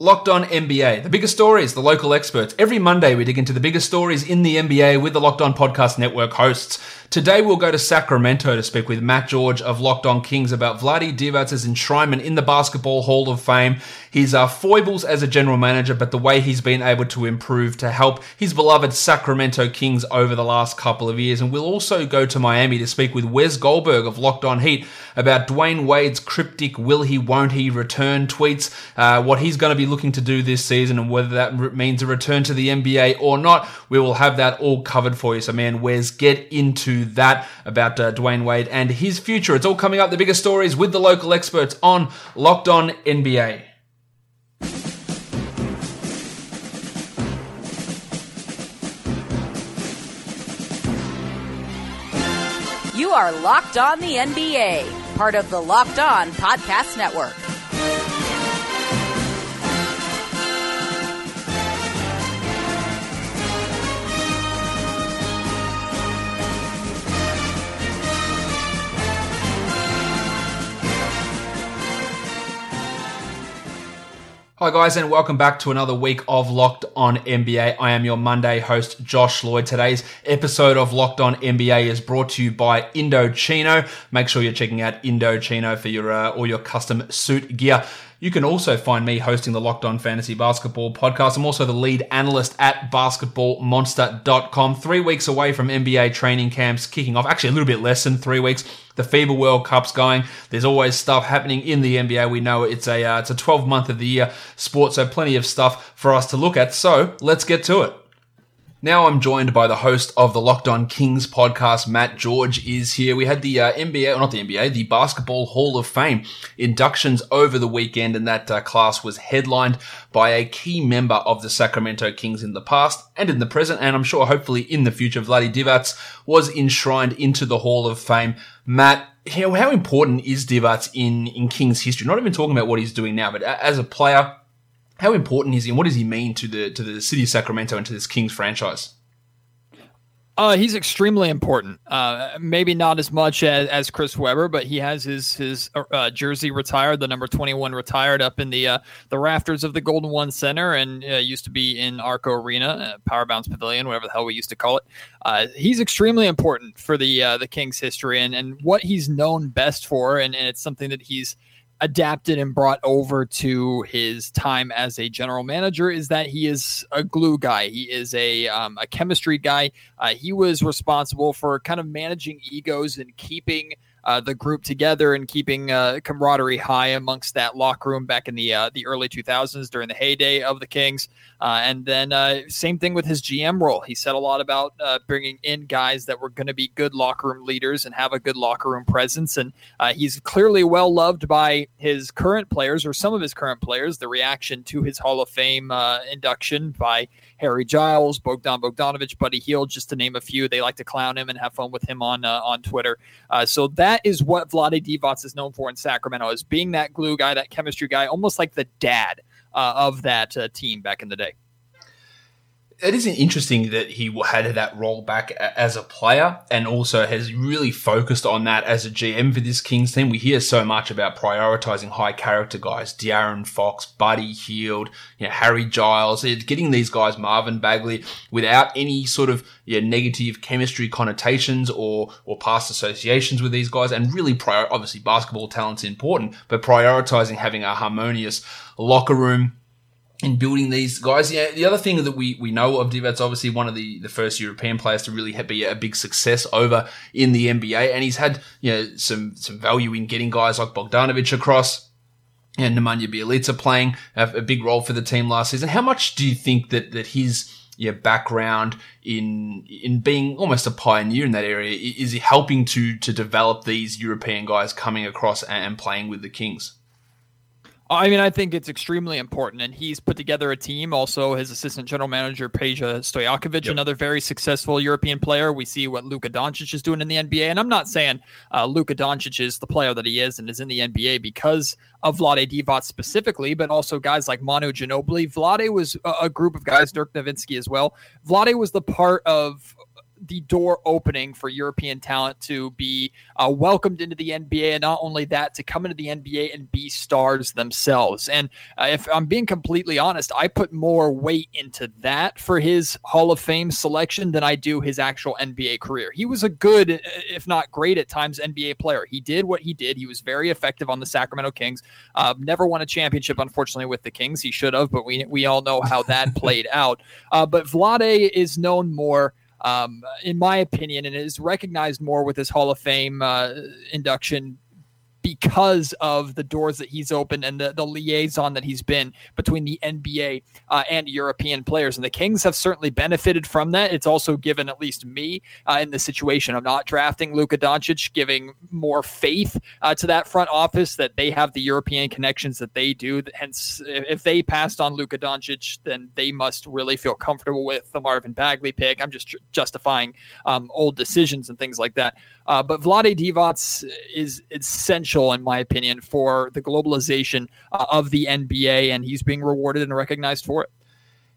Locked on NBA, the biggest stories, the local experts. Every Monday, we dig into the biggest stories in the NBA with the Locked On Podcast Network hosts. Today, we'll go to Sacramento to speak with Matt George of Locked On Kings about Vlade Divac's enshrinement in the Basketball Hall of Fame, his uh, foibles as a general manager, but the way he's been able to improve to help his beloved Sacramento Kings over the last couple of years. And we'll also go to Miami to speak with Wes Goldberg of Locked On Heat about Dwyane Wade's cryptic will he, won't he return tweets, uh, what he's going to be looking to do this season, and whether that means a return to the NBA or not. We will have that all covered for you. So, man, Wes, get into that about uh, Dwyane Wade and his future. It's all coming up, the biggest stories with the local experts on Locked On NBA. You are Locked On the NBA, part of the Locked On Podcast Network. Hi, guys, and welcome back to another week of Locked On NBA. I am your Monday host, Josh Lloyd. Today's episode of Locked On NBA is brought to you by Indochino. Make sure you're checking out Indochino for your uh, all your custom suit gear. You can also find me hosting the Locked On Fantasy Basketball podcast. I'm also the lead analyst at basketballmonster.com. Three weeks away from NBA training camps kicking off. Actually, a little bit less than three weeks. The FIBA World Cup's going. There's always stuff happening in the NBA. We know it's a uh, it's a 12 month of the year sport, so plenty of stuff for us to look at. So let's get to it. Now I'm joined by the host of the Locked On Kings podcast, Matt George is here. We had the uh, NBA, or not the NBA, the Basketball Hall of Fame inductions over the weekend, and that uh, class was headlined by a key member of the Sacramento Kings in the past and in the present, and I'm sure hopefully in the future. Vlade Divac was enshrined into the Hall of Fame. Matt, how, how important is Divac in, in Kings history? Not even talking about what he's doing now, but as a player, how important is he and what does he mean to the to the city of Sacramento and to this Kings franchise? Uh, he's extremely important. Uh, maybe not as much as, as Chris Webber, but he has his his uh, jersey retired, the number twenty one retired up in the uh, the rafters of the Golden One Center, and uh, used to be in Arco Arena, uh, Power Balance Pavilion, whatever the hell we used to call it. he's extremely important for the the Kings' history and and what he's known best for, and, and it's something that he's adapted and brought over to his time as a general manager is that he is a glue guy. He is a um, a chemistry guy. Uh, he was responsible for kind of managing egos and keeping uh, the group together and keeping uh, camaraderie high amongst that locker room back in the uh, the early 2000s during the heyday of the Kings. Uh, and then uh, same thing with his GM role. He said a lot about uh, bringing in guys that were going to be good locker room leaders and have a good locker room presence. And he's clearly well loved by his current players or some of his current players. The reaction to his Hall of Fame induction by Harry Giles, Bogdan Bogdanovic, Buddy Hield, just to name a few. They like to clown him and have fun with him on on Twitter. so that that is what Vlade Divac is known for in Sacramento, is being that glue guy, that chemistry guy, almost like the dad uh, of that uh, team back in the day it isn't interesting that he had that role back as a player and also has really focused on that as a GM for this Kings team. We hear so much about prioritizing high character guys, De'Aaron Fox, Buddy Hield, you know, Harry Giles, getting these guys, Marvin Bagley, without any sort of you know, negative chemistry connotations or, or past associations with these guys and really prior, obviously basketball talent's important, but prioritizing having a harmonious locker room, in building these guys. Yeah, the other thing that we, we know of Divac's obviously one of the, the first European players to really be a big success over in the NBA, and he's had you know some some value in getting guys like Bogdanovic across. And Nemanja Bjelica playing a, big role for the team last season. How much do you think that that his yeah, background in in being almost a pioneer in that area is he helping to to develop these European guys coming across and playing with the Kings? I mean, I think it's extremely important, and he's put together a team. Also, his assistant general manager Peja Stojakovic, yep. another very successful European player. We see what Luka Doncic is doing in the NBA, and I'm not saying uh, Luka Doncic is the player that he is and is in the NBA because of Vlade Divac specifically, but also guys like Manu Ginobili. Vlade was a, a group of guys, Dirk Nowitzki as well. Vlade was the part of the door opening for European talent to be uh, welcomed into the NBA, and not only that, to come into the NBA and be stars themselves. And uh, if I'm being completely honest, I put more weight into that for his Hall of Fame selection than I do his actual NBA career. He was a good, if not great at times, NBA player. He did what he did. He was very effective on the Sacramento Kings. Uh, never won a championship, unfortunately, with the Kings. He should have, but we we all know how that played out. Uh, but Vlade is known more um, in my opinion, and is recognized more with his Hall of Fame uh, induction because of the doors that he's opened and the, the liaison that he's been between the NBA uh, and European players. And the Kings have certainly benefited from that. It's also given at least me uh, in the situation of not drafting Luka Doncic, giving more faith uh, to that front office that they have the European connections that they do. Hence, if they passed on Luka Doncic, then they must really feel comfortable with the Marvin Bagley pick. I'm just justifying um, old decisions and things like that. Uh, but Vlade Divac is essential, in my opinion, for the globalization uh, of the NBA, and he's being rewarded and recognized for it.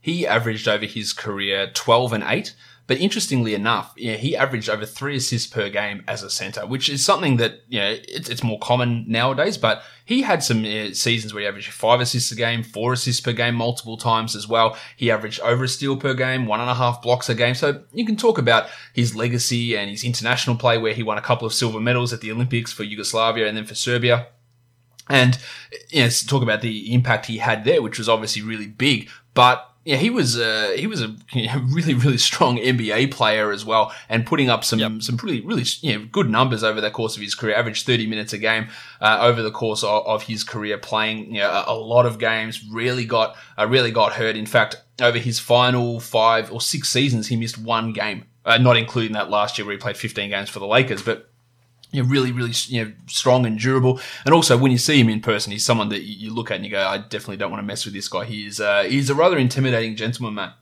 He averaged over his career 12 and 8, but interestingly enough, yeah, he averaged over three assists per game as a center, which is something that you know it's, it's more common nowadays. But he had some seasons where he averaged five assists a game, four assists per game, multiple times as well. He averaged over a steal per game, one and a half blocks a game. So you can talk about his legacy and his international play, where he won a couple of silver medals at the Olympics for Yugoslavia and then for Serbia. And you know, talk about the impact he had there, which was obviously really big. But yeah, he was uh, he was a really really strong NBA player as well, and putting up some yep. some pretty really you know, good numbers over the course of his career. Averaged thirty minutes a game uh, over the course of, of, his career, playing you know, a, a, lot of games. Really got uh, really got hurt. In fact, over his final five or six seasons, he missed one game, uh, not including that last year where he played fifteen games for the Lakers, but you know, really, really you know, strong and durable. And also, when you see him in person, he's someone that you look at and you go, I definitely don't want to mess with this guy. He's uh, he's a rather intimidating gentleman, Matt.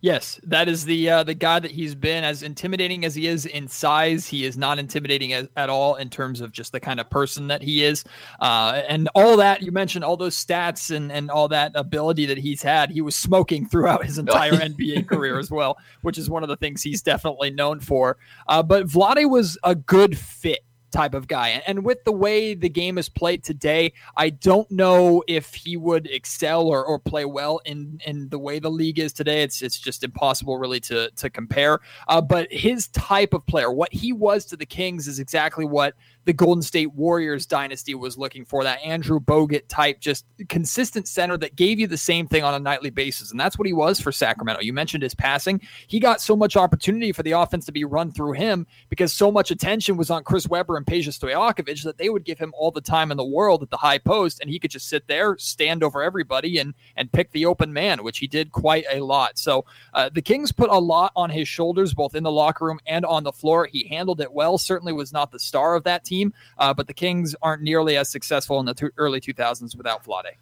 Yes, that is the uh, the guy that he's been. As intimidating as he is in size, he is not intimidating as, at all in terms of just the kind of person that he is. Uh, and all that you mentioned, all those stats and and all that ability that he's had, he was smoking throughout his entire NBA career as well, which is one of the things he's definitely known for. Uh, but Vlade was a good fit type of guy. And with the way the game is played today, I don't know if he would excel or, or play well in, in the way the league is today. It's it's just impossible really to to compare. Uh, but his type of player, what he was to the Kings, is exactly what the Golden State Warriors dynasty was looking for that Andrew Bogut type, just consistent center that gave you the same thing on a nightly basis. And that's what he was for Sacramento. You mentioned his passing. He got so much opportunity for the offense to be run through him because so much attention was on Chris Webber and Peja Stojakovic that they would give him all the time in the world at the high post. And he could just sit there, stand over everybody, and, and pick the open man, which he did quite a lot. So uh, the Kings put a lot on his shoulders, both in the locker room and on the floor. He handled it well, certainly was not the star of that team. Uh, but the Kings aren't nearly as successful in the early 2000s without Vlade.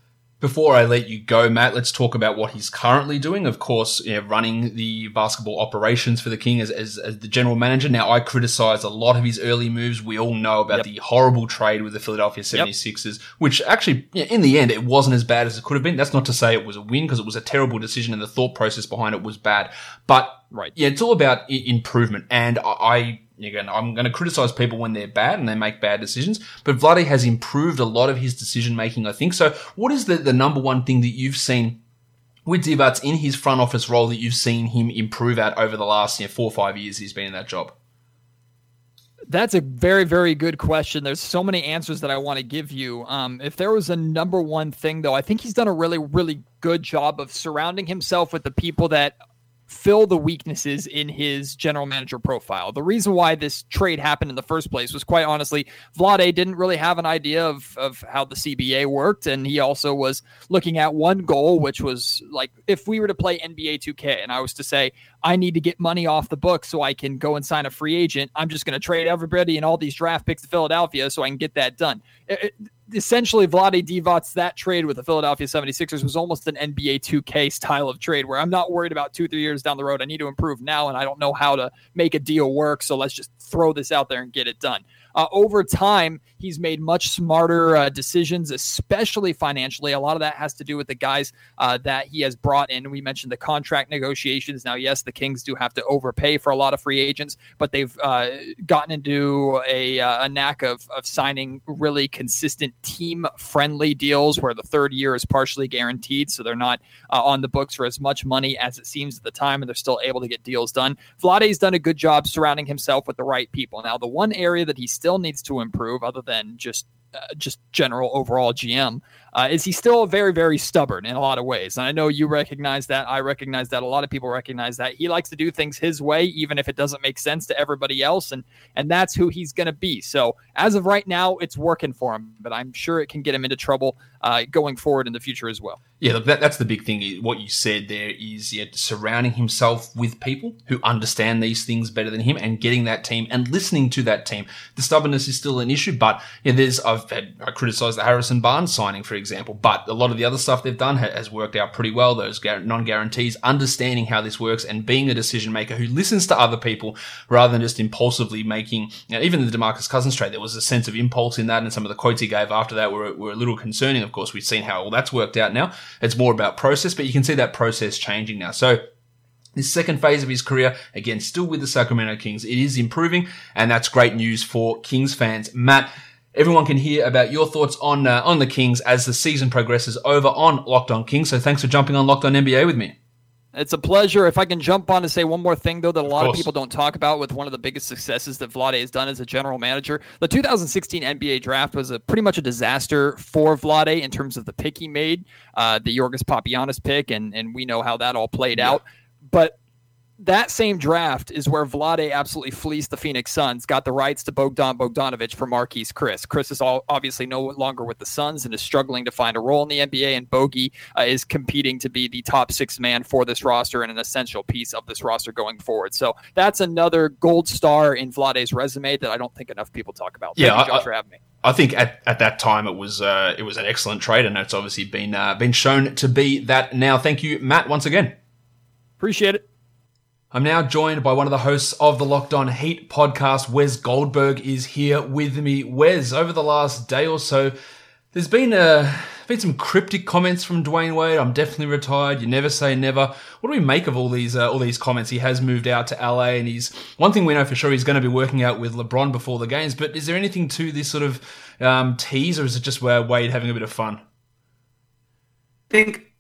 Before I let you go, Matt, let's talk about what he's currently doing. Of course, you know, running the basketball operations for the King as, as, as, the general manager. Now, I criticize a lot of his early moves. We all know about yep. the horrible trade with the Philadelphia 76ers, yep. which actually, in the end, it wasn't as bad as it could have been. That's not to say it was a win because it was a terrible decision and the thought process behind it was bad. But Right. Yeah, it's all about I- improvement. And I, I'm going to criticize people when they're bad and they make bad decisions, but Vlade has improved a lot of his decision making, I think. So what is the, the number one thing that you've seen with Divac in his front office role that you've seen him improve at over the last you know, four or five years he's been in that job? That's a very, very good question. There's so many answers that I want to give you. Um, if there was a number one thing, though, I think he's done a really, really good job of surrounding himself with the people that fill the weaknesses in his general manager profile. The reason why this trade happened in the first place was quite honestly, Vlade didn't really have an idea of, of how the CBA worked. And he also was looking at one goal, which was like, if we were to play NBA 2K and I was to say, I need to get money off the book so I can go and sign a free agent, I'm just going to trade everybody and all these draft picks to Philadelphia so I can get that done. It, essentially Vlade Divac's that trade with the Philadelphia 76ers was almost an NBA 2K style of trade where I'm not worried about two, three years down the road. I need to improve now and I don't know how to make a deal work. So let's just throw this out there and get it done. uh, over time, he's made much smarter uh, decisions, especially financially. A lot of that has to do with the guys uh, that he has brought in. We mentioned the contract negotiations. Now, yes, the Kings do have to overpay for a lot of free agents, but they've uh, gotten into a, uh, a knack of, of signing really consistent team friendly deals where the third year is partially guaranteed. So they're not uh, on the books for as much money as it seems at the time, and they're still able to get deals done. Vlade's done a good job surrounding himself with the right people. Now, the one area that he still needs to improve, other than just uh, just general overall GM, uh, is he still very, very stubborn in a lot of ways. And I know you recognize that. I recognize that. A lot of people recognize that. He likes to do things his way, even if it doesn't make sense to everybody else. And and that's who he's going to be. So as of right now, it's working for him, but I'm sure it can get him into trouble uh, going forward in the future as well. Yeah, look, that, that's the big thing. What you said there is yeah, surrounding himself with people who understand these things better than him and getting that team and listening to that team. The stubbornness is still an issue, but yeah, there's I've had I criticized the Harrison Barnes signing, for example, but a lot of the other stuff they've done has worked out pretty well. Those non guarantees, understanding how this works, and being a decision maker who listens to other people rather than just impulsively making. You know, even the Demarcus Cousins trade, there was a sense of impulse in that, and some of the quotes he gave after that were, were a little concerning. Of course, we've seen how all that's worked out now. It's more about process, but you can see that process changing now. So this second phase of his career, again, still with the Sacramento Kings, it is improving, and that's great news for Kings fans. Matt, everyone can hear about your thoughts on uh, on the Kings as the season progresses over on Locked On Kings. So thanks for jumping on Locked On NBA with me. It's a pleasure. If I can jump on to say one more thing, though, that a lot of, of people don't talk about with one of the biggest successes that Vlade has done as a general manager. The 2016 NBA draft was a pretty much a disaster for Vlade in terms of the pick he made, uh, the Yorgos Papagiannis pick, and, and we know how that all played yeah. out. But that same draft is where Vlade absolutely fleeced the Phoenix Suns, got the rights to Bogdan Bogdanovic for Marquese Chriss. Chriss is all, obviously no longer with the Suns and is struggling to find a role in the NBA, and Bogey uh, is competing to be the top six man for this roster and an essential piece of this roster going forward. So that's another gold star in Vlade's resume that I don't think enough people talk about. Yeah, Thank you, Josh, I, for having me. I think at, at that time it was uh, it was an excellent trade, and it's obviously been uh, been shown to be that now. Thank you, Matt, once again. Appreciate it. I'm now joined by one of the hosts of the Locked On Heat podcast. Wes Goldberg is here with me. Wes, over the last day or so, there's been a uh, been some cryptic comments from Dwyane Wade. I'm definitely retired. You never say never. What do we make of all these uh, all these comments? He has moved out to LA, and he's one thing we know for sure he's going to be working out with LeBron before the games. But is there anything to this sort of um, tease, or is it just where Wade having a bit of fun? I think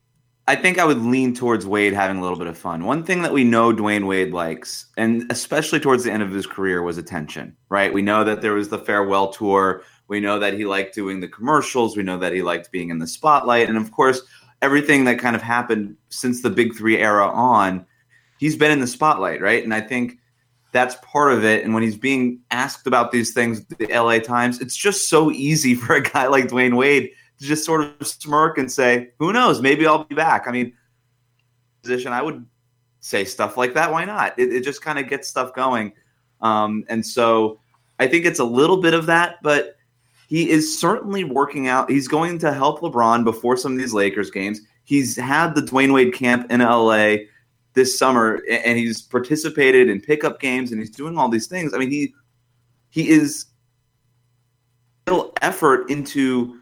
I think I would lean towards Wade having a little bit of fun. One thing that we know Dwyane Wade likes, and especially towards the end of his career, was attention, right? We know that there was the farewell tour. We know that he liked doing the commercials. We know that he liked being in the spotlight. And of course, everything that kind of happened since the Big Three era on, he's been in the spotlight, right? And I think that's part of it. And when he's being asked about these things, the LA Times, it's just so easy for a guy like Dwyane Wade just sort of smirk and say, "Who knows? Maybe I'll be back." I mean, position I would say stuff like that. Why not? It, it just kind of gets stuff going, um, and so I think it's a little bit of that, but he is certainly working out. He's going to help LeBron before some of these Lakers games. He's had the Dwyane Wade camp in LA this summer, and he's participated in pickup games, and he's doing all these things. I mean, he he is little effort into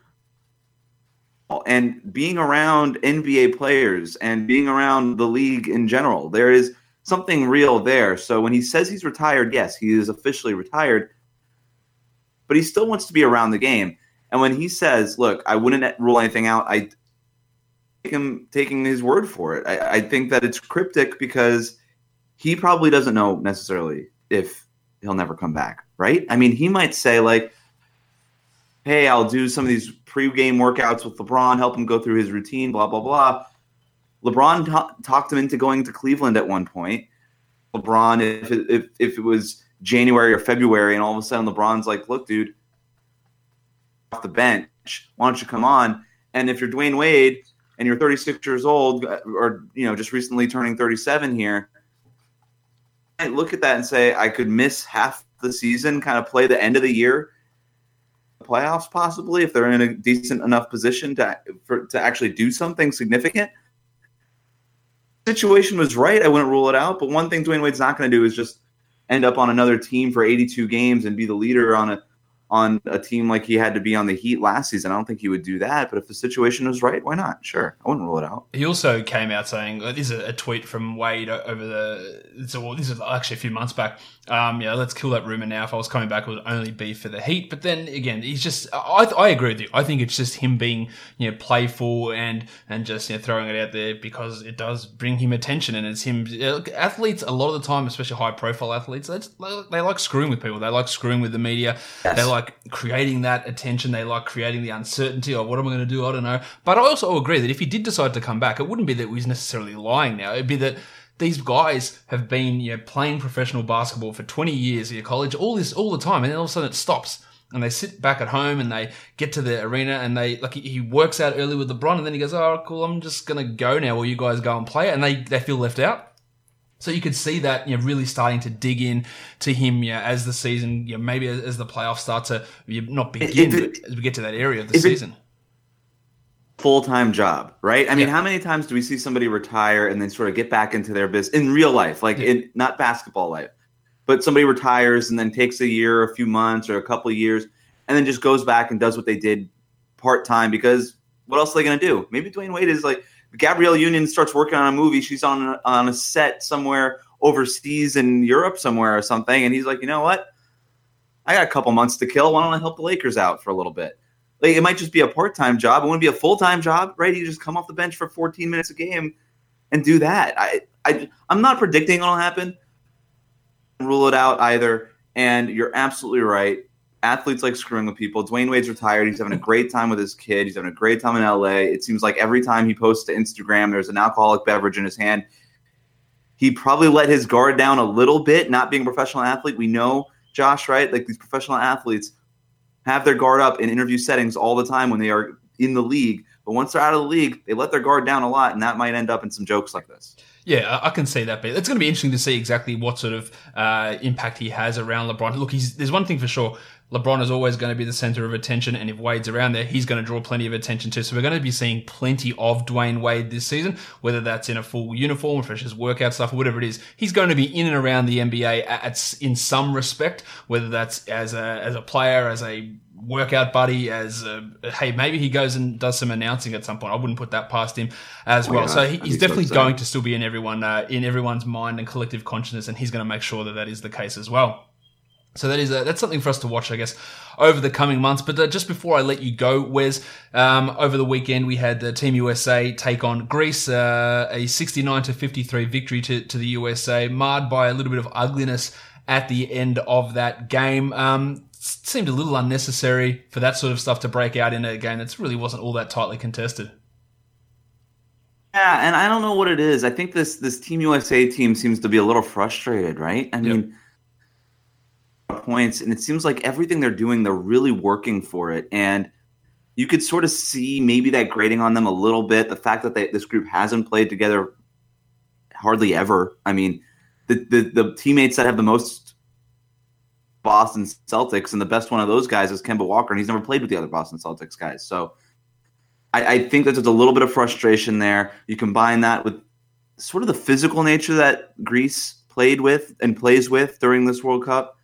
and being around NBA players and being around the league in general. There is something real there. So when he says he's retired, yes, he is officially retired, but he still wants to be around the game. And when he says, "Look, I wouldn't rule anything out," I take him taking his word for it. I, I think that it's cryptic because he probably doesn't know necessarily if he'll never come back. Right? I mean, he might say like, "Hey, I'll do some of these pre-game workouts with LeBron, help him go through his routine, blah blah blah. LeBron t- talked him into going to Cleveland at one point. LeBron, if it, if if it was January or February, and all of a sudden LeBron's like, "Look, dude, off the bench, why don't you come on?" And if you're Dwyane Wade and you're 36 years old, uh, or you know just recently turning 37 here, I look at that and say, I could miss half the season, kind of play the end of the year playoffs possibly if they're in a decent enough position to for, to actually do something significant. Situation was right. I wouldn't rule it out. But one thing Dwyane Wade's not going to do is just end up on another team for 82 games and be the leader on a on a team like he had to be on the Heat last season. I don't think he would do that. But if the situation was right, why not? Sure, I wouldn't rule it out. He also came out saying this is a tweet from Wade over the. So this is actually a few months back. Um, yeah, let's kill that rumor now. If I was coming back, it would only be for the Heat. But then again, he's just. I, I agree with you. I think it's just him being you know playful and and just you know throwing it out there because it does bring him attention and it's him. Athletes a lot of the time, especially high profile athletes, they, like screwing with people. They like screwing with the media. Yes. They like creating that attention. They like creating the uncertainty of what am I going to do? I don't know. But I also agree that if he did decide to come back, it wouldn't be that he's necessarily lying now. It'd be that these guys have been you know, playing professional basketball for 20 years at your college, all this all the time, and then all of a sudden it stops. And they sit back at home and they get to the arena and they like he works out early with LeBron and then he goes, "Oh, cool, I'm just gonna go now. While you guys go and play?" it, And they they feel left out. So you could see that you know really starting to dig in to him know, as the season, you know, maybe as, as the playoffs start to you know, not begin, it, as we get to that area of the season. Full time job, right? I mean, yeah. how many times do we see somebody retire and then sort of get back into their business in real life, like yeah. in not basketball life, but somebody retires and then takes a year, a few months, or a couple of years, and then just goes back and does what they did part time because what else are they going to do? Maybe Dwyane Wade is like Gabrielle Union starts working on a movie. She's on a, on a set somewhere overseas in Europe somewhere or something, and he's like, you know what? I got a couple months to kill. Why don't I help the Lakers out for a little bit? Like it might just be a part time job. It wouldn't be a full time job, right? You just come off the bench for 14 minutes a game and do that. I, I I'm not predicting it'll happen. Rule it out either. And you're absolutely right. Athletes like screwing with people. Dwyane Wade's retired. He's having a great time with his kid. He's having a great time in LA. It seems like every time he posts to Instagram, there's an alcoholic beverage in his hand. He probably let his guard down a little bit, not being a professional athlete. We know, Josh, right? Like these professional athletes have their guard up in interview settings all the time when they are in the league. But once they're out of the league, they let their guard down a lot, and that might end up in some jokes like this. Yeah, I can see that. But it's going to be interesting to see exactly what sort of uh, impact he has around LeBron. Look, there's one thing for sure. LeBron is always going to be the center of attention, and if Wade's around there, he's going to draw plenty of attention too. So we're going to be seeing plenty of Dwyane Wade this season, whether that's in a full uniform, for his workout stuff, or whatever it is. He's going to be in and around the NBA at, in some respect, whether that's as a as a player, as a workout buddy as a, hey maybe he goes and does some announcing at some point i wouldn't put that past him as well, so he, he's definitely so. going to still be in everyone uh, in everyone's mind and collective consciousness and he's going to make sure that that is the case as well so that is a, that's something for us to watch, I guess, over the coming months. But uh, just before I let you go, Wes, um, over the weekend we had the Team USA take on Greece, uh, a 69 to 53 victory to, to the USA, marred by a little bit of ugliness at the end of that game. Um, seemed a little unnecessary for that sort of stuff to break out in a game that really wasn't all that tightly contested. Yeah, and I don't know what it is. I think this this Team USA team seems to be a little frustrated, right? I mean, points, and it seems like everything they're doing, they're really working for it, and you could sort of see maybe that grading on them a little bit. The fact that they, this group hasn't played together hardly ever. I mean, the, the the teammates that have the most Boston Celtics, and the best one of those guys is Kemba Walker, and he's never played with the other Boston Celtics guys. So I, I think that there's a little bit of frustration there. You combine that with sort of the physical nature that Greece played with and plays with during this World Cup.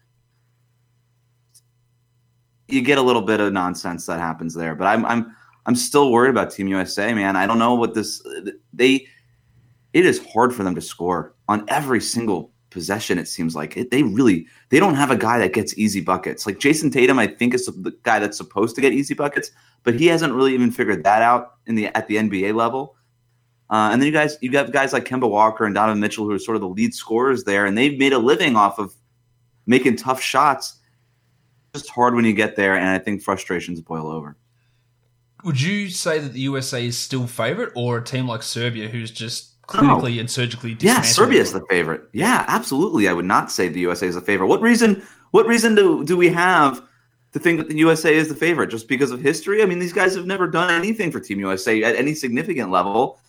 You get a little bit of nonsense that happens there, but I'm I'm I'm still worried about Team USA, man. I don't know what this they. It is hard for them to score on every single possession. It seems like it, they really they don't have a guy that gets easy buckets. Like Jayson Tatum, I think is the guy that's supposed to get easy buckets, but he hasn't really even figured that out in the at the NBA level. Uh, and then you guys, you got guys like Kemba Walker and Donovan Mitchell, who are sort of the lead scorers there, and they've made a living off of making tough shots. Just hard when you get there, and I think frustrations boil over. Would you say that the USA is still favorite, or a team like Serbia, who's just clinically oh. and surgically Yeah, Serbia is the favorite. Yeah, absolutely. I would not say the USA is a favorite. What reason? What reason do do we have to think that the USA is the favorite? Just because of history? I mean, these guys have never done anything for Team USA at any significant level.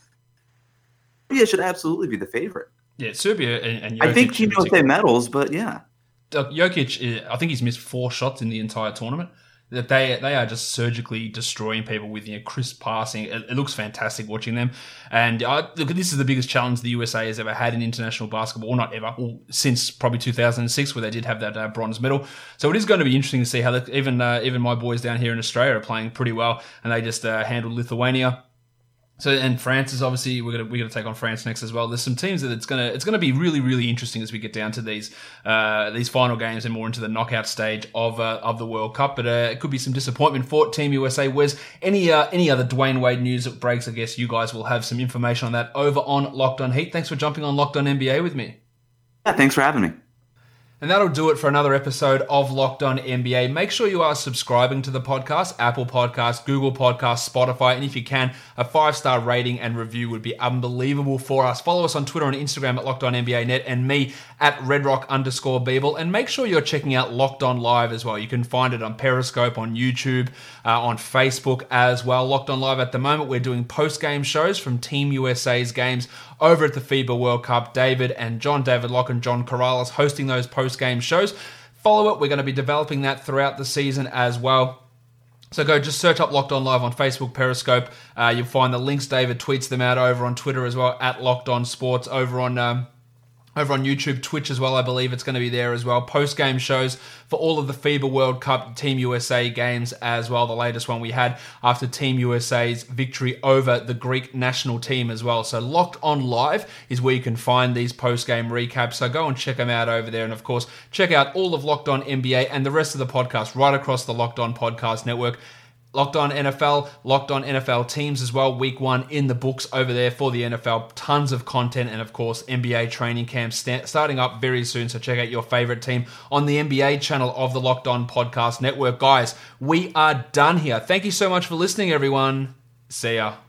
Serbia should absolutely be the favorite. Yeah, Serbia and, and I think Team USA medals, but yeah. Jokic, uh, I think he's missed four shots in the entire tournament. That they they are just surgically destroying people with you know crisp passing. It, it looks fantastic watching them. And uh, look, this is the biggest challenge the USA has ever had in international basketball. or Not ever, since probably 2006, where they did have that uh, bronze medal. So it is going to be interesting to see how the, even uh, even my boys down here in Australia are playing pretty well, and they just uh, handled Lithuania so and France is obviously we're gonna we're gonna take on France next as well. There's some teams that it's gonna it's gonna be really really interesting as we get down to these uh, these final games and more into the knockout stage of uh, of the World Cup. But uh, it could be some disappointment for Team USA. Where's any uh, any other Dwyane Wade news that breaks? I guess you guys will have some information on that over on Locked On Heat. Thanks for jumping on Locked On NBA with me. Yeah, thanks for having me. And that'll do it for another episode of Locked On NBA. Make sure you are subscribing to the podcast, Apple Podcasts, Google Podcasts, Spotify, and if you can, a five star rating and review would be unbelievable for us. Follow us on Twitter and Instagram at Locked On NBA Net and me at Redrock underscore Beeble. And make sure you're checking out Locked On Live as well. You can find it on Periscope, on YouTube, uh, on Facebook as well. Locked On Live at the moment, we're doing post game shows from Team USA's games over at the FIBA World Cup. David and John, David Locke and John Corrales hosting those post game shows. Follow it. We're going to be developing that throughout the season as well. So go just search up Locked On Live on Facebook, Periscope. Uh, you'll find the links. David tweets them out over on Twitter as well at Locked On Sports over on. Um, over on YouTube, Twitch as well. I believe it's going to be there as well. Post game shows for all of the FIBA World Cup Team USA games as well. The latest one we had after Team USA's victory over the Greek national team as well. So Locked On Live is where you can find these post game recaps. So go and check them out over there. And of course, check out all of Locked On NBA and the rest of the podcast right across the Locked On Podcast Network. Locked on NFL, locked on NFL teams as well. Week one in the books over there for the NFL. Tons of content, and of course, NBA training camps st- starting up very soon. So check out your favorite team on the NBA channel of the Locked On Podcast Network. Guys, we are done here. Thank you so much for listening, everyone. See ya.